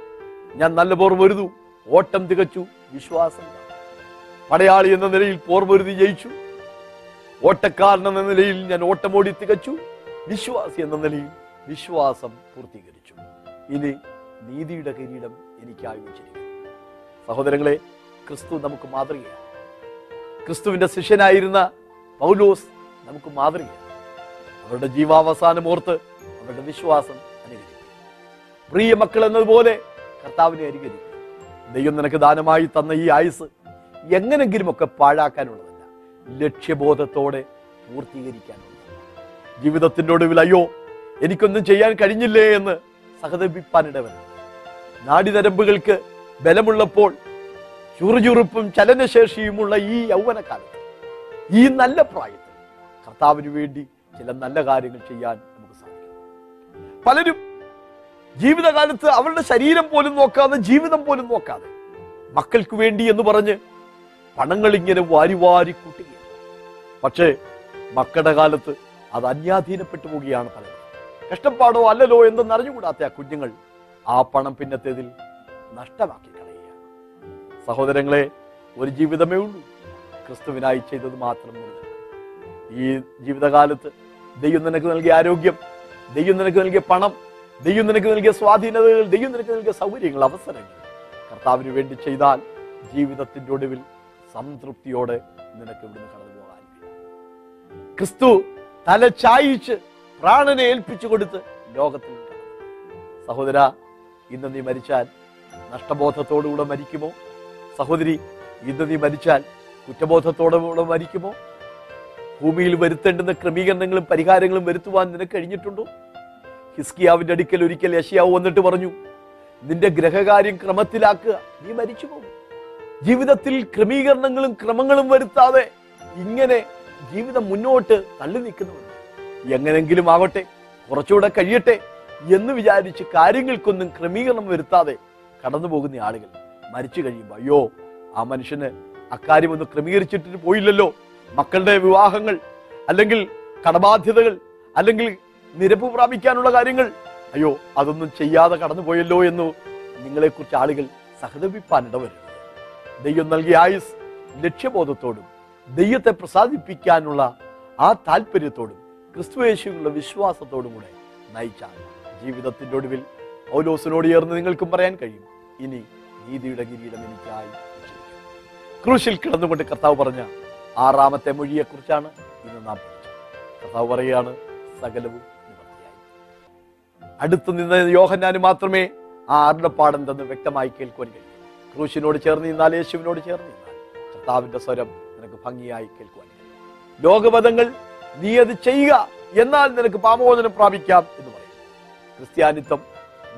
ഞാൻ നല്ല പോർ വരുതു ഓട്ടം തികച്ചു വിശ്വാസം. പടയാളി എന്ന നിലയിൽ പോർപൊരുതി ജയിച്ചു. ഓട്ടക്കാരൻ എന്ന നിലയിൽ ഞാൻ ഓട്ടമോടി തികച്ചു. വിശ്വാസി എന്ന നിലയിൽ വിശ്വാസം പൂർത്തീകരിച്ചു. ഇനി നീതിയുടെ കിരീടം എനിക്കായി വെച്ചിരിക്കുന്നു സഹോദരങ്ങളെ ക്രിസ്തു നമുക്ക് മാതൃകയാണ്. ക്രിസ്തുവിന്റെ ശിഷ്യനായിരുന്ന പൗലോസ് നമുക്ക് മാതൃകയാണ്. അവരുടെ ജീവാവസാനം ഓർത്ത് അവരുടെ വിശ്വാസം അനുകരിക്കും. പ്രിയ മക്കൾ എന്നതുപോലെ കർത്താവിനെ അനുകരിക്കും. ദൈവം നിനക്ക് ദാനമായി തന്ന ഈ ആയുസ് എങ്ങനെങ്കിലും ഒക്കെ പാഴാക്കാനുള്ളതല്ല. ലക്ഷ്യബോധത്തോടെ പൂർത്തീകരിക്കാനുള്ളതാണ് ജീവിതത്തിന്റെ ഒടുവിൽ അയ്യോ എനിക്കൊന്നും ചെയ്യാൻ കഴിഞ്ഞില്ലേ എന്ന് സഹതപിപ്പാനിടവരുന്നു നാടിനരമ്പുകൾക്ക് ബലമുള്ളപ്പോൾ ചുറുചുറുപ്പും ചലനശേഷിയുമുള്ള ഈ യൗവനകാലത്ത് ഈ നല്ല പ്രായത്തിൽ കർത്താവിന് വേണ്ടി ചില നല്ല കാര്യങ്ങൾ ചെയ്യാൻ നമുക്ക് സാധിക്കും. പലരും ജീവിതകാലത്ത് അവരുടെ ശരീരം പോലും നോക്കാതെ ജീവിതം പോലും നോക്കാതെ മക്കൾക്ക് വേണ്ടി എന്ന് പറഞ്ഞ് പണങ്ങൾ ഇങ്ങനെ വാരി വാരി കൂട്ടുകയാണ് പക്ഷേ മക്കളുടെ കാലത്ത് അത് അന്യാധീനപ്പെട്ടു പോവുകയാണ് പലരും. കഷ്ടപ്പാടോ അല്ലല്ലോ എന്തെന്ന് അറിഞ്ഞുകൂടാത്ത ആ കുഞ്ഞുങ്ങൾ ആ പണം പിന്നത്തേതിൽ നഷ്ടമാക്കി കളയുകയാണ്. സഹോദരങ്ങളെ ഒരു ജീവിതമേ ഉള്ളൂ. ക്രിസ്തുവിനായി ചെയ്തത് മാത്രം ഈ ജീവിതകാലത്ത് ദൈവം നിനക്ക് നൽകിയ ആരോഗ്യം ദൈവം നിനക്ക് നൽകിയ പണം ദൈവം നിനക്ക് നൽകിയ സ്വാധീനതകൾ ദൈവം നിനക്ക് നൽകിയ സൗകര്യങ്ങൾ അവസരങ്ങൾ കർത്താവിന് വേണ്ടി ചെയ്താൽ ജീവിതത്തിന്റെ ഒടുവിൽ സംതൃപ്തിയോടെ നിനക്ക് ഇവിടുന്ന് കടന്നു പോകാൻ ക്രിസ്തു തല ചായിച്ച് പ്രാണനെ ഏൽപ്പിച്ചു കൊടുത്ത് ലോകത്തിൽ. സഹോദര ഇന്ന് നീ മരിച്ചാൽ നഷ്ടബോധത്തോടുകൂടെ മരിക്കുമോ? സഹോദരി ഇന്ന് നീ മരിച്ചാൽ കുറ്റബോധത്തോടെ കൂടെ മരിക്കുമോ? ഭൂമിയിൽ വരുത്തേണ്ടുന്ന ക്രമീകരണങ്ങളും പരിഹാരങ്ങളും വരുത്തുവാൻ നിനക്ക് കഴിഞ്ഞിട്ടുണ്ടോ? ഹിസ്കിയാവിന്റെ അടുക്കൽ ഒരിക്കൽ യശയാവ് വന്നിട്ട് പറഞ്ഞു നിന്റെ ഗ്രഹകാര്യം ക്രമത്തിലാക്കുക നീ മരിച്ചു പോകും ജീവിതത്തിൽ ക്രമീകരണങ്ങളും ക്രമങ്ങളും വരുത്താതെ ഇങ്ങനെ ജീവിതം മുന്നോട്ട് തള്ളി നിൽക്കുന്നുണ്ട് എങ്ങനെങ്കിലും ആവട്ടെ കുറച്ചുകൂടെ കഴിയട്ടെ എന്ന് വിചാരിച്ച് കാര്യങ്ങൾക്കൊന്നും ക്രമീകരണം വരുത്താതെ കടന്നു പോകുന്ന ആളുകൾ മരിച്ചു കഴിയുമ്പോൾ അയ്യോ ആ മനുഷ്യന് അക്കാര്യം ഒന്ന് ക്രമീകരിച്ചിട്ട് പോയില്ലല്ലോ. മക്കളുടെ വിവാഹങ്ങൾ അല്ലെങ്കിൽ കടബാധ്യതകൾ അല്ലെങ്കിൽ നിരപ്പ് പ്രാപിക്കാനുള്ള കാര്യങ്ങൾ. അയ്യോ അതൊന്നും ചെയ്യാതെ കടന്നുപോയല്ലോ എന്ന് നിങ്ങളെക്കുറിച്ച് ആളുകൾ സഹതപിപ്പാൻ ഇടവരുന്നത് ദൈവം നൽകിയ ആയുസ് ലക്ഷ്യബോധത്തോടും ദൈവത്തെ പ്രസാദിപ്പിക്കാനുള്ള ആ താല്പര്യത്തോടും ക്രിസ്തുവേശുള്ള വിശ്വാസത്തോടും കൂടെ നയിച്ചാൽ ജീവിതത്തിന്റെ ഒടുവിൽ പൗലോസിനോട് ചേർന്ന് നിങ്ങൾക്കും പറയാൻ കഴിയും. ഇനി നീതിയുടെ കിരീടം എനിക്കായി. ക്രൂശിൽ കിടന്നുകൊണ്ട് കർത്താവ് പറഞ്ഞ ആറാമത്തെ മൊഴിയെക്കുറിച്ചാണ് ഇന്ന് നാം കർത്താവ് പറയുകയാണ് സകലവും നിവർത്തിയായി. അടുത്ത് നിന്ന് യോഹന്നാന് മാത്രമേ ആ അരുളപ്പാടെന്തെന്ന് വ്യക്തമായി കേൾക്കുവാൻ കഴിയും. ക്രൂശിനോട് ചേർന്ന് നിന്നാൽ യേശുവിനോട് ചേർന്ന് നിന്നാൽ കർത്താവിന്റെ സ്വരം നിനക്ക് ഭംഗിയായി കേൾക്കുവാൻ ലോകപദങ്ങൾ നീ അത് ചെയ്യുക എന്നാൽ നിനക്ക് പാമോചനം പ്രാപിക്കാം എന്ന് പറയും ക്രിസ്ത്യാനിത്വം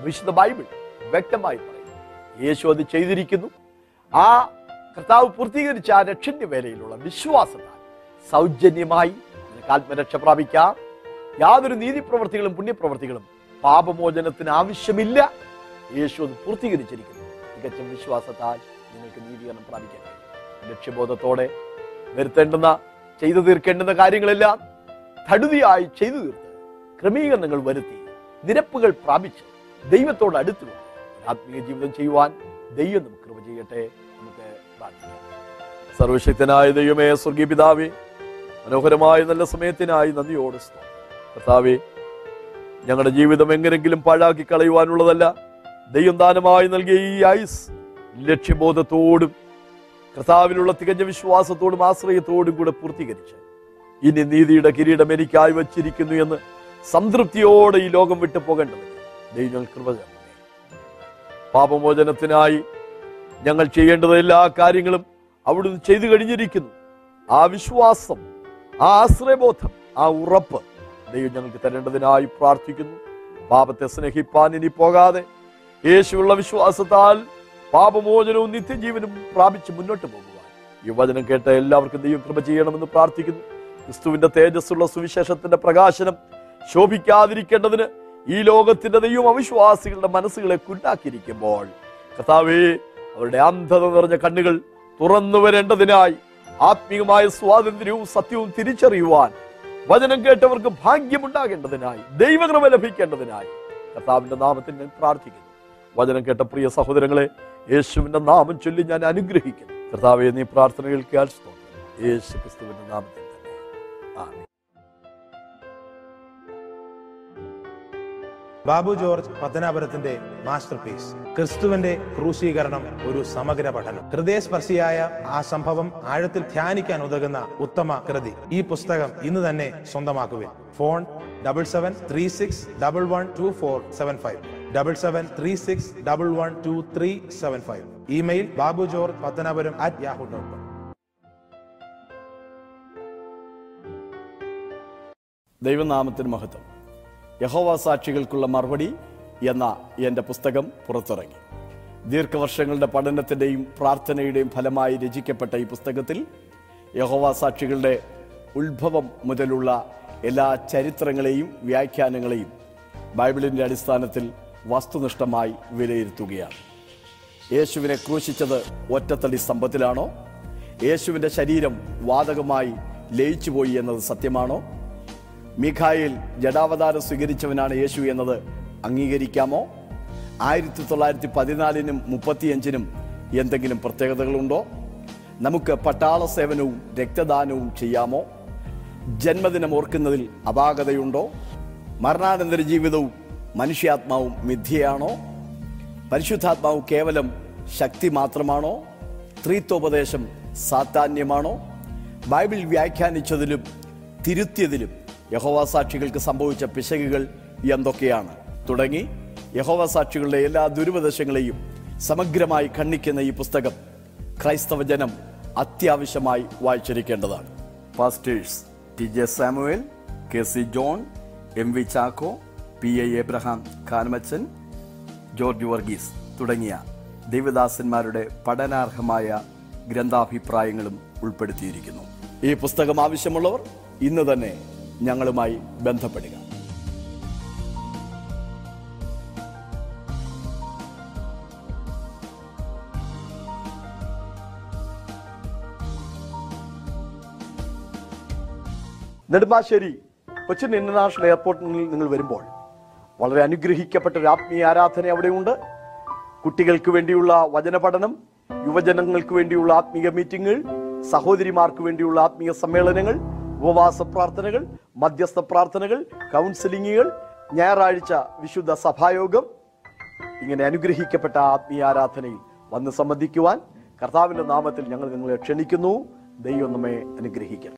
വിശുദ്ധ ബൈബിൾ വ്യക്തമായി പറയും യേശു അത് ചെയ്തിരിക്കുന്നു. ആ കർത്താവ് പൂർത്തീകരിച്ച ആ രക്ഷന്റെ വേലയിലുള്ള വിശ്വാസത്താൽ സൗജന്യമായി നിനക്ക് ആത്മരക്ഷ പ്രാപിക്കാം. യാതൊരു നീതിപ്രവർത്തികളും പുണ്യപ്രവർത്തികളും പാപമോചനത്തിന് ആവശ്യമില്ല. യേശു അത് പൂർത്തീകരിച്ചിരിക്കുന്നു. തികച്ച വിശ്വാസത്താൽ നിങ്ങൾക്ക് നീതീകരണം പ്രാപിക്കാൻ കഴിയും ലക്ഷ്യബോധത്തോടെ വരുത്തേണ്ടുന്ന ചെയ്തു തീർക്കേണ്ടുന്ന കാര്യങ്ങളെല്ലാം തടുതിയായി ചെയ്തു തീർത്ത് ക്രമീകരണങ്ങൾ വരുത്തി നിരപ്പുകൾ പ്രാപിച്ച് ദൈവത്തോട് അടുത്തു ആത്മീയ ജീവിതം ചെയ്യുവാൻ ദൈവം നമുക്ക് കൃപ ചെയ്യട്ടെ നമുക്ക് പ്രാർത്ഥിക്കാം. സർവശക്തനായ ദൈവമേ സ്വർഗീയ പിതാവേ മനോഹരമായ നല്ല സമയത്തിനായി നന്ദിയോട്. കർത്താവേ ഞങ്ങളുടെ ജീവിതം എങ്ങനെങ്കിലും പാഴാക്കി കളയുവാനുള്ളതല്ല. ദൈവം ദാനമായി നൽകിയ ഈ ആയുസ് ലക്ഷ്യബോധത്തോടും കർത്താവിലുള്ള തികഞ്ഞ വിശ്വാസത്തോടും ആശ്രയത്തോടും കൂടെ പൂർത്തീകരിച്ച് ഇനി നീതിയുടെ കിരീടം എനിക്കായി വച്ചിരിക്കുന്നു എന്ന് സംതൃപ്തിയോടെ ഈ ലോകം വിട്ടു പോകേണ്ടത്. പാപമോചനത്തിനായി ഞങ്ങൾ ചെയ്യേണ്ടത് എല്ലാ കാര്യങ്ങളും അവിടുന്ന് ചെയ്തു കഴിഞ്ഞിരിക്കുന്നു ആ വിശ്വാസം ആ ആശ്രയബോധം ആ ഉറപ്പ് ദൈവം ഞങ്ങൾക്ക് തരേണ്ടതിനായി പ്രാർത്ഥിക്കുന്നു പാപത്തെ സ്നേഹിപ്പാൻ ഇനി പോകാതെ യേശുവുള്ള വിശ്വാസത്താൽ പാപമോചനവും നിത്യജീവനും പ്രാപിച്ച് മുന്നോട്ട് പോകുവാൻ. ഈ വചനം കേട്ട എല്ലാവർക്കും ദൈവം കൃപ ചെയ്യണമെന്ന് പ്രാർത്ഥിക്കുന്നു. ക്രിസ്തുവിന്റെ തേജസ്സുള്ള സുവിശേഷത്തിന്റെ പ്രകാശനം ശോഭിക്കാതിരിക്കേണ്ടതിന് ഈ ലോകത്തിന്റെ ദൈവം അവിശ്വാസികളുടെ മനസ്സുകളെ കുണ്ടാക്കിയിരിക്കുമ്പോൾ കർത്താവേ അവരുടെ അന്ധത നിറഞ്ഞ കണ്ണുകൾ തുറന്നു വരേണ്ടതിനായി ആത്മീയമായ സ്വാതന്ത്ര്യവും സത്യവും തിരിച്ചറിയുവാൻ വചനം കേട്ടവർക്ക് ഭാഗ്യമുണ്ടാകേണ്ടതിനായി ദൈവകൃപ ലഭിക്കേണ്ടതിനായി കർത്താവിന്റെ നാമത്തിൽ ഞാൻ പ്രാർത്ഥിക്കുന്നു. വചനം കേട്ട പ്രിയ സഹോദരങ്ങളെ യേശുവിന്റെ നാമം ചൊല്ലി ഞാൻ അനുഗ്രഹിക്കുന്നു. കർത്താവെ നീ പ്രാർത്ഥന കേൾക്കാൻ യേശു ക്രിസ്തുവിന്റെ നാമത്തിൽ തന്നെ. ബാബു ജോർജ് പത്തനാപുരത്തിന്റെ മാസ്റ്റർ പീസ്. ക്രിസ്തുവിന്റെ ക്രൂശീകരണം ഒരു സമഗ്ര പഠനം. ഹൃദയസ്പർശിയായ ആ സംഭവം ആഴത്തിൽ ധ്യാനിക്കാൻ ഉതകുന്ന ഉത്തമ കൃതി. ഈ പുസ്തകം ഇന്ന് തന്നെ സ്വന്തമാക്കുവിൻ. Phone double seven three six double one two four seven five. Double seven three six double one two three seven five email Babu George Pathanapuram at Yahoo dot com ദൈവനാമത്തിന് മഹത്വം. യഹോവ സാക്ഷികൾക്കുള്ള മറുപടി എന്ന എന്റെ പുസ്തകം പുറത്തിറങ്ങി. ദീർഘവർഷങ്ങളുടെ പഠനത്തിന്റെയും പ്രാർത്ഥനയുടെയും ഫലമായി രചിക്കപ്പെട്ട ഈ പുസ്തകത്തിൽ യഹോവ സാക്ഷികളുടെ ഉത്ഭവം മുതലുള്ള എല്ലാ ചരിത്രങ്ങളെയും വ്യാഖ്യാനങ്ങളെയും ബൈബിളിന്റെ അടിസ്ഥാനത്തിൽ വസ്തുനിഷ്ഠമായി വിലയിരുത്തുകയാണ്. യേശുവിനെ ക്രൂശിച്ചത് ഒറ്റത്തടി സ്തംഭത്തിലാണോ? യേശുവിന്റെ ശരീരം വാതകമായി ലയിച്ചുപോയി എന്നത് സത്യമാണോ? മിഖായിൽ ജഡാവതാരം സ്വീകരിച്ചവനാണ് യേശു എന്നത് അംഗീകരിക്കാമോ? ആയിരത്തി തൊള്ളായിരത്തി പതിനാലിനും മുപ്പത്തിയഞ്ചിനും എന്തെങ്കിലും പ്രത്യേകതകളുണ്ടോ? നമുക്ക് പട്ടാള സേവനവും രക്തദാനവും ചെയ്യാമോ? ജന്മദിനം ഓർക്കുന്നതിൽ അപാകതയുണ്ടോ? മരണാനന്തര ജീവിതവും മനുഷ്യാത്മാവും മിഥ്യയാണോ? പരിശുദ്ധാത്മാവ് കേവലം ശക്തി മാത്രമാണോ? ത്രീത്വോപദേശം സാത്താന്യമാണോ? ബൈബിൾ വ്യാഖ്യാനിച്ചതിലും തിരുത്തിയതിലും യഹോവ സാക്ഷികൾക്ക് സംഭവിച്ച പിശകുകൾ എന്തൊക്കെയാണ്? തുടങ്ങി. യഹോവ സാക്ഷികളുടെ എല്ലാ ദുരുപദേശങ്ങളെയും സമഗ്രമായി ഖണ്ഡിക്കുന്ന ഈ പുസ്തകം ക്രൈസ്തവ ജനം അത്യാവശ്യമായി വായിച്ചിരിക്കേണ്ടതാണ്. Pastors T J Samuel K C John M V Chacko P A Abraham Kanamachan George Varghese തുടങ്ങിയ ദേവദാസന്മാരുടെ പഠനാർഹമായ ഗ്രന്ഥാഭിപ്രായങ്ങളും ഉൾപ്പെടുത്തിയിരിക്കുന്നു. ഈ പുസ്തകം ആവശ്യമുള്ളവർ ഇന്ന് തന്നെ ഞങ്ങളുമായി ബന്ധപ്പെടുക. നെടുമ്പാശ്ശേരി കൊച്ചിൻ ഇന്റർനാഷണൽ എയർപോർട്ടിൽ നിങ്ങൾ വരുമ്പോൾ വളരെ അനുഗ്രഹിക്കപ്പെട്ട ഒരു ആത്മീയ ആരാധന അവിടെയുണ്ട്. കുട്ടികൾക്ക് വേണ്ടിയുള്ള വചന പഠനം യുവജനങ്ങൾക്ക് വേണ്ടിയുള്ള ആത്മീയ മീറ്റിങ്ങുകൾ സഹോദരിമാർക്ക് വേണ്ടിയുള്ള ആത്മീയ സമ്മേളനങ്ങൾ ഉപവാസ പ്രാർത്ഥനകൾ മധ്യസ്ഥ പ്രാർത്ഥനകൾ കൗൺസിലിങ്ങുകൾ ഞായറാഴ്ച വിശുദ്ധ സഭായോഗം. ഇങ്ങനെ അനുഗ്രഹിക്കപ്പെട്ട ആത്മീയ ആരാധനയിൽ വന്ന് സംബന്ധിക്കുവാൻ കർത്താവിന്റെ നാമത്തിൽ ഞങ്ങൾ നിങ്ങളെ ക്ഷണിക്കുന്നു. ദൈവം നമ്മെ